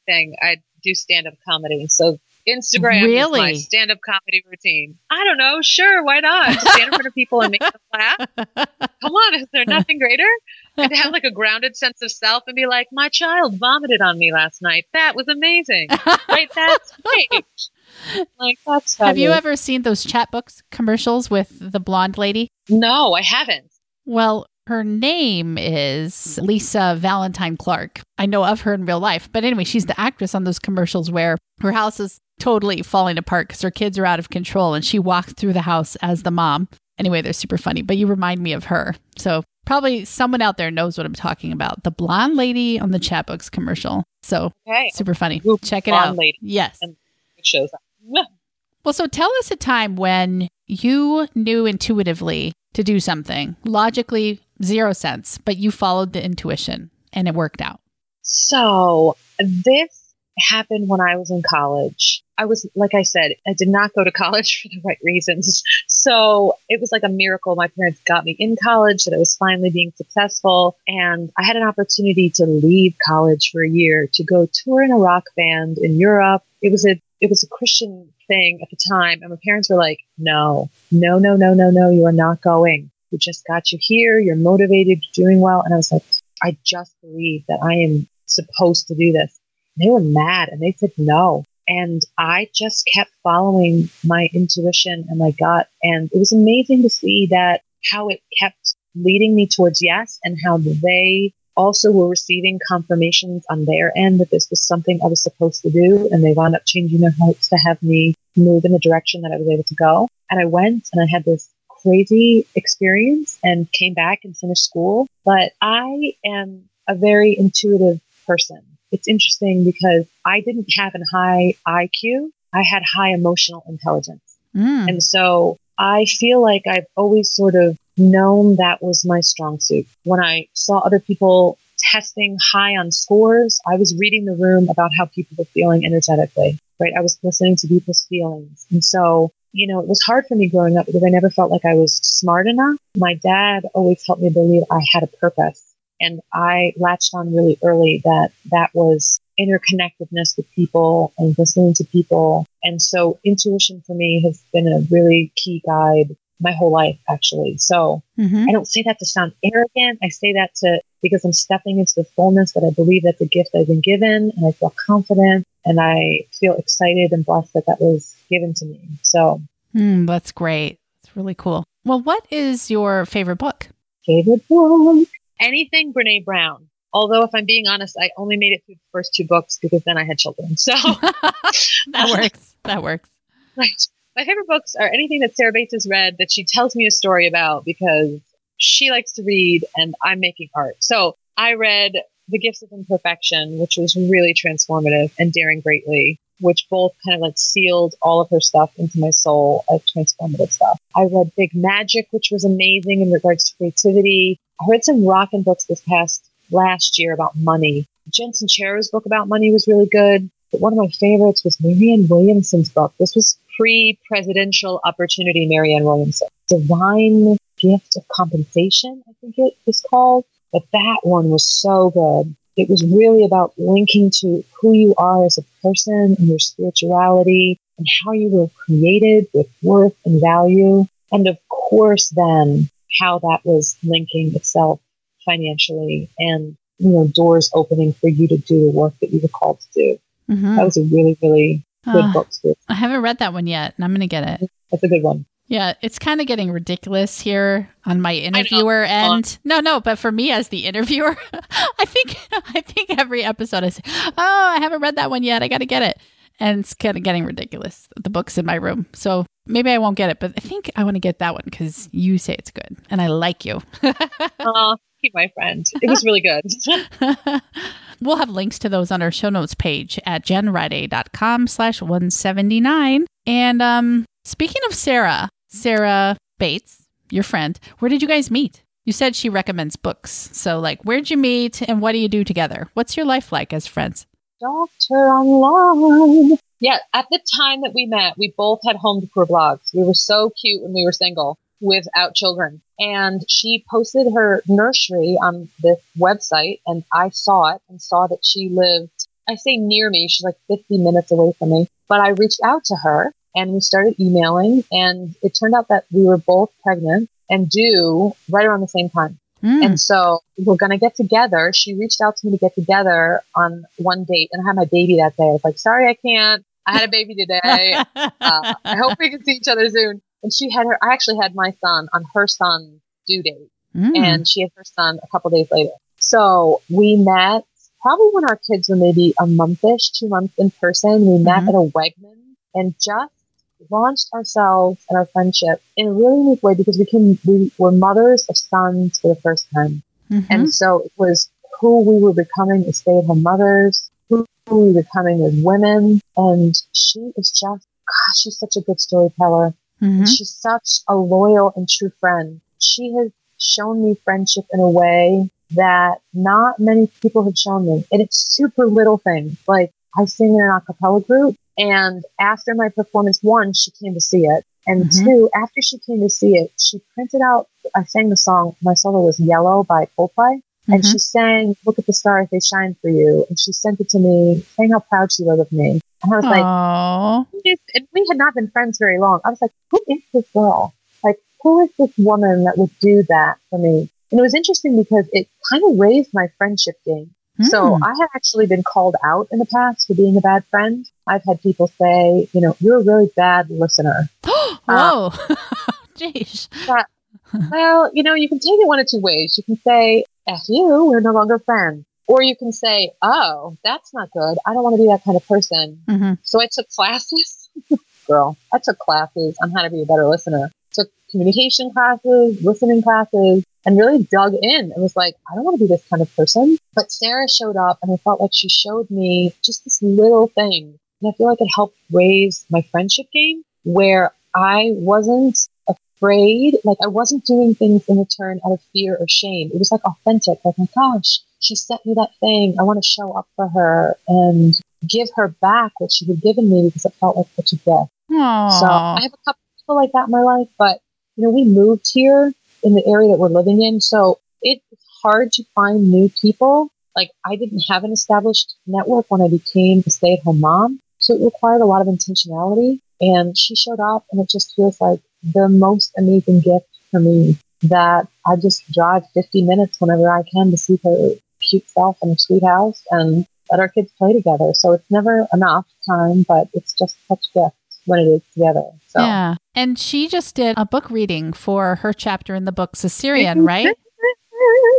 anything, I'd do stand up comedy. So Instagram really? my stand up comedy routine. I don't know. Sure. Why not? Stand in front of people and make them laugh. <laughs> Come on. Is there nothing greater? And have like a grounded sense of self and be like, my child vomited on me last night. That was amazing. right? That's <laughs> great. Like, that's Have you ever seen those Chatbooks commercials with the blonde lady? No, I haven't. Well, her name is Lisa Valentine Clark. I know of her in real life. But anyway, she's the actress on those commercials where her house is totally falling apart because her kids are out of control and she walks through the house as the mom. Anyway, they're super funny, but you remind me of her. So probably someone out there knows what I'm talking about. The blonde lady on the Chatbooks commercial. So okay. super funny. Check it out. Lady. Yes. And it shows up. <laughs> well, so tell us a time when you knew intuitively to do something, logically zero sense, but you followed the intuition and it worked out. So this happened when I was in college. I was, like I said, I did not go to <laughs> college for the right reasons. So it was like a miracle. My parents got me in college, that I was finally being successful. And I had an opportunity to leave college for a year to go tour in a rock band in Europe. It was a, it was a Christian thing at the time. And my parents were like, no, no, no, no, no, no, you are not going. We just got you here. You're motivated, you're doing well. And I was like, I just believe that I am supposed to do this they were mad and they said no. And I just kept following my intuition and my gut. And it was amazing to see that how it kept leading me towards yes and how they also were receiving confirmations on their end that this was something I was supposed to do. And they wound up changing their hearts to have me move in the direction that I was able to go. And I went and I had this crazy experience and came back and finished school. But I am a very intuitive person it's interesting because I didn't have a high IQ. I had high emotional intelligence. Mm. And so I feel like I've always sort of known that was my strong suit. When I saw other people testing high on scores, I was reading the room about how people were feeling energetically, right? I was listening to people's feelings. And so, you know, it was hard for me growing up because I never felt like I was smart enough. My dad always helped me believe I had a purpose. And I latched on really early that that was interconnectedness with people and listening to people. And so intuition for me has been a really key guide my whole life, actually. So mm-hmm. I don't say that to sound arrogant. I say that to because I'm stepping into the fullness that I believe that's a gift I've been given and I feel confident and I feel excited and blessed that that was given to me. So mm, that's great. It's really cool. Well, what is your favorite book? Favorite book? Anything Brene Brown. Although, if I'm being honest, I only made it through the first two books because then I had children. So <laughs> that works. That works. Right. my favorite books are anything that Sarah Bates has read that she tells me a story about because she likes to read and I'm making art. So I read The Gifts of Imperfection, which was really transformative, and Daring Greatly, which both kind of like sealed all of her stuff into my soul as transformative stuff. I read Big Magic, which was amazing in regards to creativity. I read some rockin' books this past last year about money. Jen Sincero's book about money was really good. But one of my favorites was Marianne Williamson's book. This was pre-presidential opportunity Marianne Williamson. Divine Gift of Compensation, I think it was called. But that one was so good. It was really about linking to who you are as a person and your spirituality and how you were created with worth and value. And of course, then how that was linking itself financially and, you know, doors opening for you to do the work that you were called to do. Mm-hmm. That was a really, really good uh, book. Too. I haven't read that one yet and I'm going to get it. That's a good one. Yeah, it's kind of getting ridiculous here on my interviewer end. No, no, but for me as the interviewer, <laughs> I think <laughs> I think every episode I say, "Oh, I haven't read that one yet. I got to get it." And it's kind of getting ridiculous. The book's in my room. So maybe I won't get it, but I think I want to get that one cuz you say it's good and I like you. <laughs> Oh, keep my friend. It was really good. we'll have links to those on our show notes page at jenriday.com slash 179. And um, speaking of Sarah, Sarah Bates, your friend, where did you guys meet? You said she recommends books. So, like, where'd you meet and what do you do together? What's your life like as friends? Doctor online. Yeah, at the time that we met, we both had home decor blogs. We were so cute when we were single without children. And she posted her nursery on this website, and I saw it and saw that she lived, I say near me, she's like 50 minutes away from me. But I reached out to her and we started emailing and it turned out that we were both pregnant and due right around the same time. Mm. And so we're going to get together. She reached out to me to get together on one date and I had my baby that day. I was like, sorry, I can't. I had a baby today. <laughs> Uh, I hope we can see each other soon. And she had her, I actually had my son on her son's due date mm. and she had her son a couple days later. So we met probably when our kids were maybe a monthish, two months in person. We met mm-hmm. at a Wegman and just launched ourselves and our friendship in a really unique way because we can we were mothers of sons for the first time. Mm-hmm. And so it was who we were becoming as stay-at-home mothers, who we were becoming as women. And she is just gosh, she's such a good storyteller. Mm-hmm. She's such a loyal and true friend. She has shown me friendship in a way that not many people have shown me. And it's super little things. Like I sing in an a cappella group and after my performance, one, she came to see it. And mm-hmm. two, after she came to see it, she printed out, I sang the song, my solo was Yellow by Coldplay. Mm-hmm. And she sang, Look at the stars, they shine for you. And she sent it to me, saying how proud she was of me. And I was Aww. like, and we had not been friends very long. I was like, who is this girl? Like, who is this woman that would do that for me? And it was interesting because it kind of raised my friendship game. Mm. So hmm. I have actually been called out in the past for being a bad friend. I've had people say, you know, you're a really bad listener. <gasps> Whoa. Uh, <laughs> Jeez. But, well, you know, you can take it one of two ways. You can say, F you, we're no longer friends. Or you can say, oh, that's not good. I don't want to be that kind of person. Mm-hmm. So I took classes. <laughs> Girl, I took classes on how to be a better listener. Took communication classes, listening classes, and really dug in and was like, I don't want to be this kind of person. But Sarah showed up and I felt like she showed me just this little thing. And I feel like it helped raise my friendship game where I wasn't afraid. Like I wasn't doing things in return out of fear or shame. It was like authentic. Like, my gosh, she sent me that thing. I want to show up for her and give her back what she had given me because it felt like such a gift. Aww. So I have a couple people like that in my life, but you know, we moved here in the area that we're living in. So it's hard to find new people. Like I didn't have an established network when I became a stay at home mom. So it required a lot of intentionality. And she showed up and it just feels like the most amazing gift for me that I just drive 50 minutes whenever I can to see her cute self in her sweet house and let our kids play together. So it's never enough time, but it's just such a gift when it is together. So. Yeah. And she just did a book reading for her chapter in the book Caesarean, <laughs> right?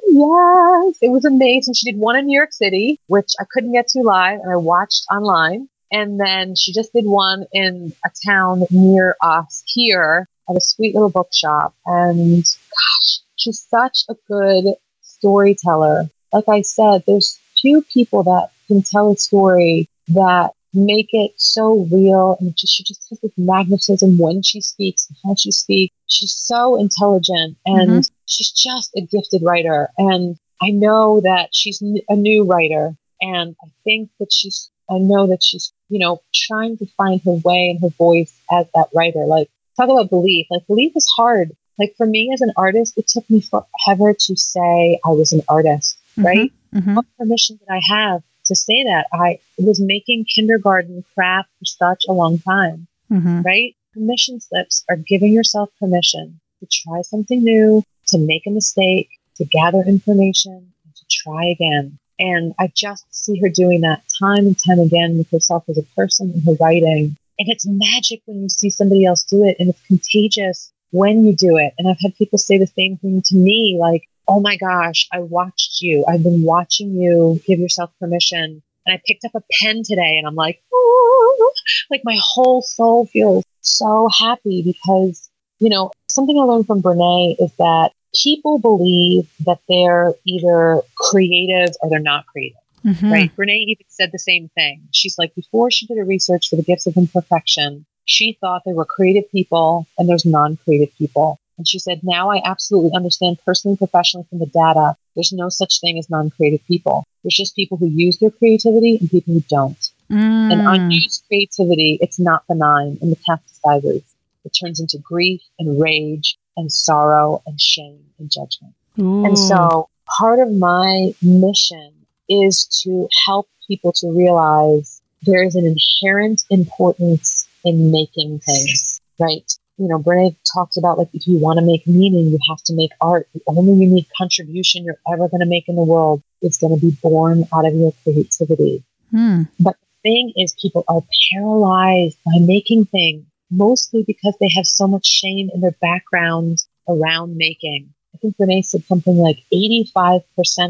yes. It was amazing. She did one in New York City, which I couldn't get to live and I watched online. And then she just did one in a town near us here at a sweet little bookshop. And gosh, she's such a good storyteller. Like I said, there's few people that can tell a story that make it so real and just, she just has this magnetism when she speaks and how she speaks. She's so intelligent and mm-hmm. she's just a gifted writer. And I know that she's a new writer and I think that she's, I know that she's, you know, trying to find her way and her voice as that writer. Like talk about belief. Like belief is hard. Like for me as an artist, it took me forever to say I was an artist, mm-hmm. right? Mm-hmm. What permission did I have to say that? I was making kindergarten craft for such a long time, mm-hmm. right? Permission slips are giving yourself permission to try something new, to make a mistake, to gather information, and to try again. And I just see her doing that time and time again with herself as a person in her writing. And it's magic when you see somebody else do it and it's contagious when you do it. And I've had people say the same thing to me, like, oh my gosh, I watched you. I've been watching you give yourself permission. And I picked up a pen today and I'm like, oh, like my whole soul feels so happy because, you know, something I learned from Brene is that people believe that they're either creative or they're not creative. Mm-hmm. Right. Brene even said the same thing. She's like, before she did her research for the gifts of imperfection, she thought there were creative people and there's non creative people. And she said, now I absolutely understand personally and professionally from the data, there's no such thing as non creative people. There's just people who use their creativity and people who don't. Mm. And unused creativity, it's not benign and metastasizes. It turns into grief and rage and sorrow and shame and judgment. Ooh. And so part of my mission is to help people to realize there is an inherent importance in making things, right? You know, Brene talks about like if you want to make meaning, you have to make art. The only unique contribution you're ever going to make in the world is going to be born out of your creativity. Hmm. But the thing is, people are paralyzed by making things, mostly because they have so much shame in their background around making. I think Brene said something like 85%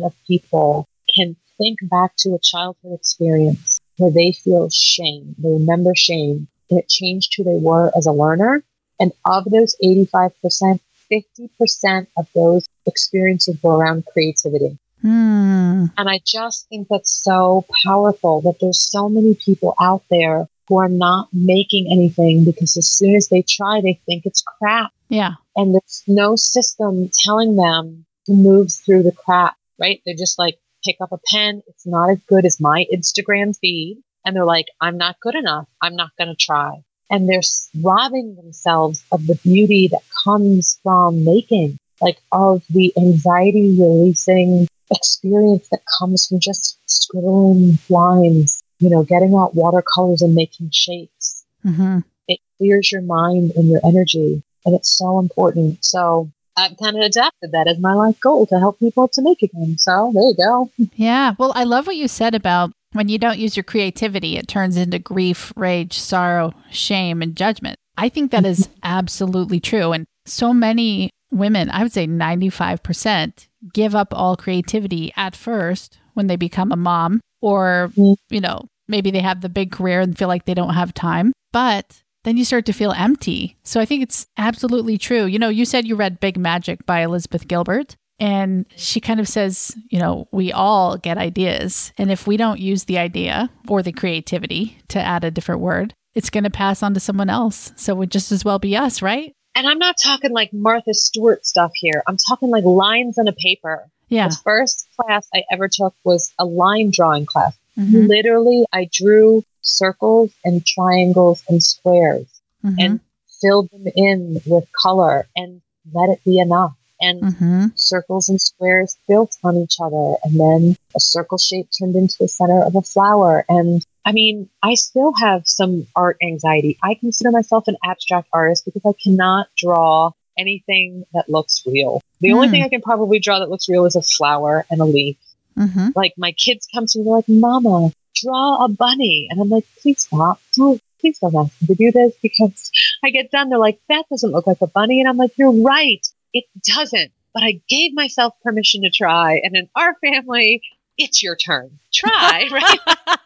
of people can think back to a childhood experience where they feel shame. They remember shame and it changed who they were as a learner. And of those 85%, 50% of those experiences were around creativity. Hmm. And I just think that's so powerful that there's so many people out there who are not making anything because as soon as they try, they think it's crap. Yeah. And there's no system telling them to move through the crap, right? They're just like, pick up a pen. It's not as good as my Instagram feed and they're like, I'm not good enough. I'm not going to try. And they're robbing themselves of the beauty that comes from making, like of the anxiety releasing experience that comes from just scribbling lines, you know, getting out watercolors and making shapes. Mm-hmm. It clears your mind and your energy. And it's so important. So I've kind of adapted that as my life goal to help people to make again. So there you go. Yeah. Well, I love what you said about when you don't use your creativity, it turns into grief, rage, sorrow, shame, and judgment. I think that is absolutely true. And so many women, I would say 95%, give up all creativity at first when they become a mom, or, mm. you know, maybe they have the big career and feel like they don't have time. But then you start to feel empty. So I think it's absolutely true. You know, you said you read Big Magic by Elizabeth Gilbert. And she kind of says, you know, we all get ideas. And if we don't use the idea or the creativity to add a different word, it's going to pass on to someone else. So it would just as well be us, right? And I'm not talking like Martha Stewart stuff here. I'm talking like lines on a paper. Yeah. The first class I ever took was a line drawing class. Mm-hmm. Literally, I drew circles and triangles and squares mm-hmm. and filled them in with color and let it be enough and mm-hmm. circles and squares built on each other. And then a circle shape turned into the center of a flower. And I mean, I still have some art anxiety. I consider myself an abstract artist because I cannot draw anything that looks real. The mm. only thing I can probably draw that looks real is a flower and a leaf. Mm-hmm. Like my kids come to me, they're like, Mama, draw a bunny. And I'm like, please stop. Don't, please don't ask me to do this because I get done. They're like, that doesn't look like a bunny. And I'm like, you're right. It doesn't. But I gave myself permission to try. And in our family, it's your turn. Try, <laughs> right?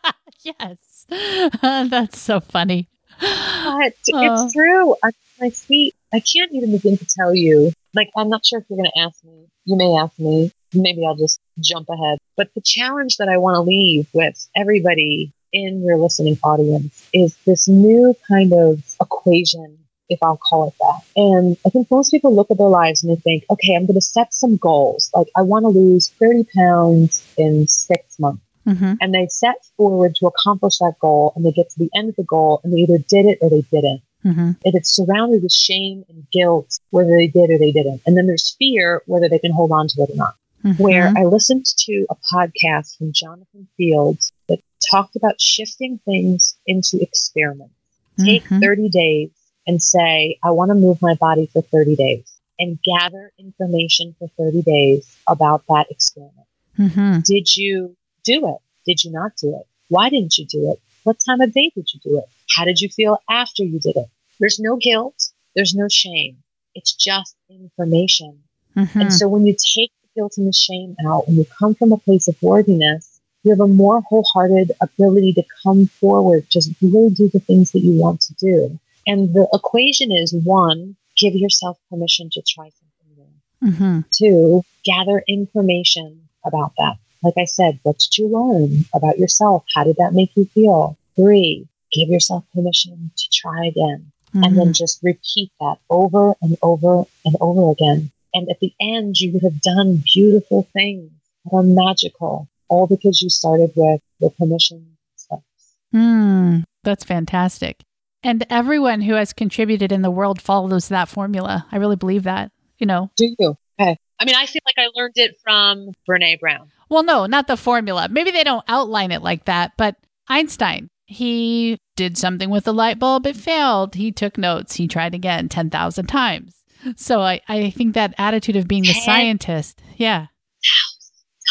yes. yes. <laughs> That's so funny. But oh. it's true. I, my sweet, I can't even begin to tell you. Like, I'm not sure if you're going to ask me. You may ask me. Maybe I'll just jump ahead. But the challenge that I want to leave with everybody in your listening audience is this new kind of equation if I'll call it that. And I think most people look at their lives and they think, okay, I'm going to set some goals. Like, I want to lose 30 pounds in six months. Mm-hmm. And they set forward to accomplish that goal and they get to the end of the goal and they either did it or they didn't. Mm-hmm. And it's surrounded with shame and guilt, whether they did or they didn't. And then there's fear, whether they can hold on to it or not. Mm-hmm. Where I listened to a podcast from Jonathan Fields that talked about shifting things into experiments. Take mm-hmm. 30 days and say, I want to move my body for 30 days and gather information for 30 days about that experiment. Mm-hmm. Did you do it? Did you not do it? Why didn't you do it? What time of day did you do it? How did you feel after you did it? There's no guilt. There's no shame. It's just information. Mm-hmm. And so when you take the guilt and the shame out and you come from a place of worthiness, you have a more wholehearted ability to come forward, just really do the things that you want to do. And the equation is one, give yourself permission to try something new. Mm-hmm. Two, gather information about that. Like I said, what did you learn about yourself? How did that make you feel? Three, give yourself permission to try again. Mm-hmm. And then mm-hmm. just repeat that over and over and over again. And at the end, you would have done beautiful things that are magical, all because you started with the permission steps. Mm, that's fantastic. And everyone who has contributed in the world follows that formula. I really believe that, you know. Do you? Okay. I mean, I feel like I learned it from Brene Brown. Well, no, not the formula. Maybe they don't outline it like that, but Einstein, he did something with the light bulb, it failed. He took notes, he tried again 10,000 times. So I, I think that attitude of being the scientist, yeah.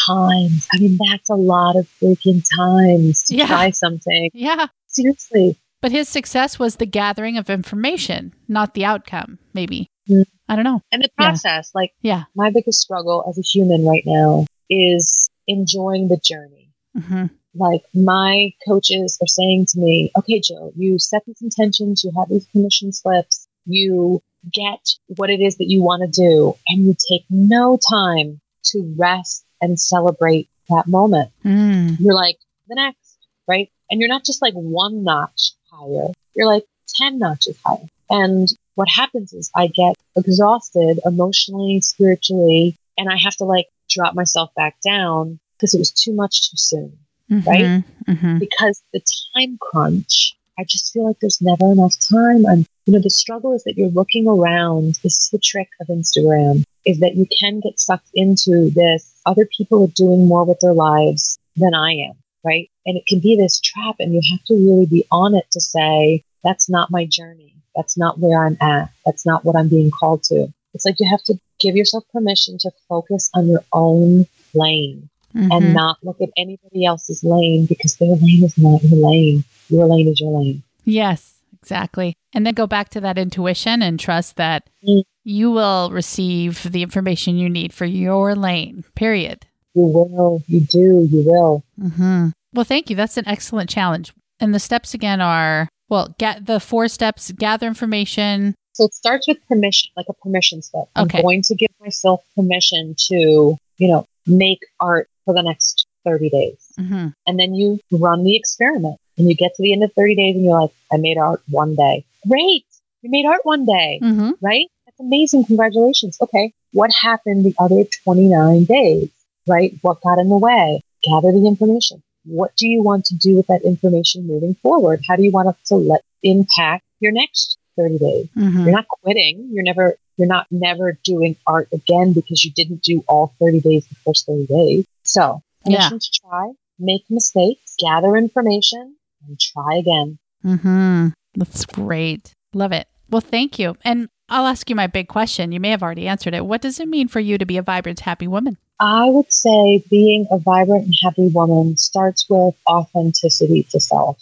Times. I mean, that's a lot of freaking times to yeah. try something. Yeah. Seriously. But his success was the gathering of information, not the outcome, maybe. Mm. I don't know. And the process, yeah. like, yeah. my biggest struggle as a human right now is enjoying the journey. Mm-hmm. Like, my coaches are saying to me, okay, Jill, you set these intentions, you have these permission slips, you get what it is that you want to do, and you take no time to rest and celebrate that moment. Mm. You're like, the next, right? And you're not just like one notch higher. You're like 10 notches higher. And what happens is I get exhausted emotionally, spiritually, and I have to like drop myself back down because it was too much too soon. Mm-hmm, right? Mm-hmm. Because the time crunch, I just feel like there's never enough time. And, you know, the struggle is that you're looking around. This is the trick of Instagram is that you can get sucked into this. Other people are doing more with their lives than I am right? And it can be this trap, and you have to really be on it to say, that's not my journey. That's not where I'm at. That's not what I'm being called to. It's like you have to give yourself permission to focus on your own lane mm-hmm. and not look at anybody else's lane because their lane is not your lane. Your lane is your lane. Yes, exactly. And then go back to that intuition and trust that mm. you will receive the information you need for your lane, period. You will. You do. You will. Mm-hmm. Well, thank you. That's an excellent challenge. And the steps again are well, get the four steps, gather information. So it starts with permission, like a permission step. Okay. I'm going to give myself permission to, you know, make art for the next 30 days. Mm-hmm. And then you run the experiment and you get to the end of 30 days and you're like, I made art one day. Great. You made art one day, mm-hmm. right? That's amazing. Congratulations. Okay. What happened the other 29 days? right? What got in the way? Gather the information. What do you want to do with that information moving forward? How do you want it to let impact your next 30 days? Mm-hmm. You're not quitting. You're never, you're not never doing art again because you didn't do all 30 days the first 30 days. So permission yeah. to try, make mistakes, gather information, and try again. Mm-hmm. That's great. Love it. Well, thank you. And I'll ask you my big question. You may have already answered it. What does it mean for you to be a vibrant, happy woman? I would say being a vibrant and happy woman starts with authenticity to self,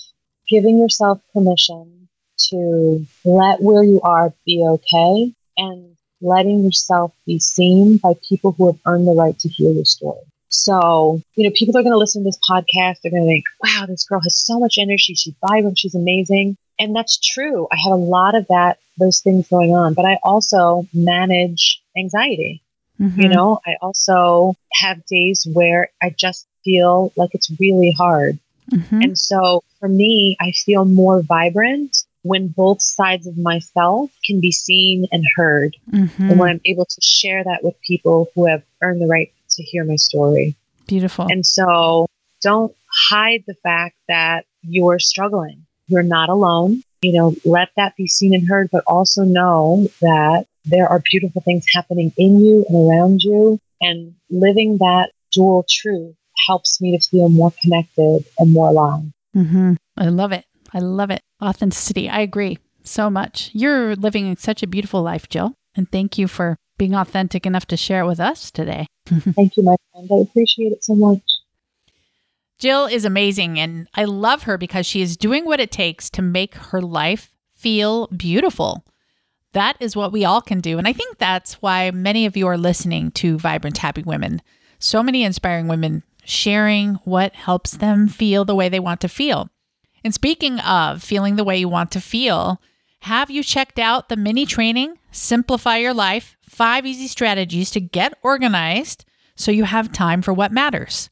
giving yourself permission to let where you are be okay and letting yourself be seen by people who have earned the right to hear your story. So, you know, people are going to listen to this podcast. They're going to think, wow, this girl has so much energy. She's vibrant. She's amazing. And that's true. I have a lot of that, those things going on, but I also manage anxiety. Mm-hmm. You know, I also have days where I just feel like it's really hard. Mm-hmm. And so for me, I feel more vibrant when both sides of myself can be seen and heard, mm-hmm. and when I'm able to share that with people who have earned the right to hear my story. Beautiful. And so don't hide the fact that you're struggling. You're not alone. You know, let that be seen and heard, but also know that there are beautiful things happening in you and around you. And living that dual truth helps me to feel more connected and more alive. Mm-hmm. I love it. I love it. Authenticity. I agree so much. You're living such a beautiful life, Jill. And thank you for being authentic enough to share it with us today. <laughs> thank you, my friend. I appreciate it so much. Jill is amazing, and I love her because she is doing what it takes to make her life feel beautiful. That is what we all can do. And I think that's why many of you are listening to Vibrant Happy Women. So many inspiring women sharing what helps them feel the way they want to feel. And speaking of feeling the way you want to feel, have you checked out the mini training, Simplify Your Life Five Easy Strategies to Get Organized so you have time for what matters?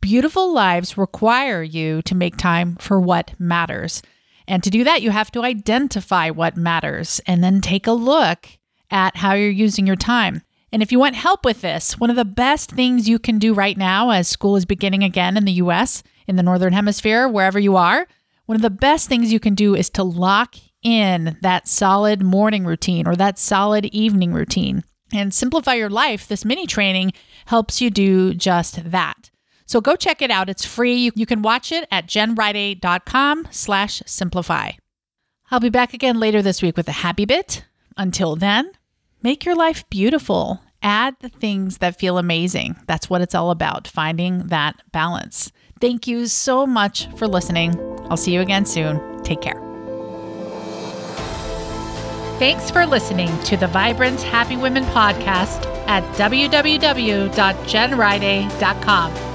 Beautiful lives require you to make time for what matters. And to do that, you have to identify what matters and then take a look at how you're using your time. And if you want help with this, one of the best things you can do right now as school is beginning again in the US, in the Northern Hemisphere, wherever you are, one of the best things you can do is to lock in that solid morning routine or that solid evening routine. And simplify your life, this mini training helps you do just that. So go check it out. It's free. You, can watch it at jenriday.com slash simplify. I'll be back again later this week with a happy bit. Until then, Make your life beautiful. Add the things that feel amazing. That's what it's all about, finding that balance. Thank you so much for listening. I'll see you again soon. Take care. Thanks for listening to the Vibrant Happy Women podcast at www.jenriday.com.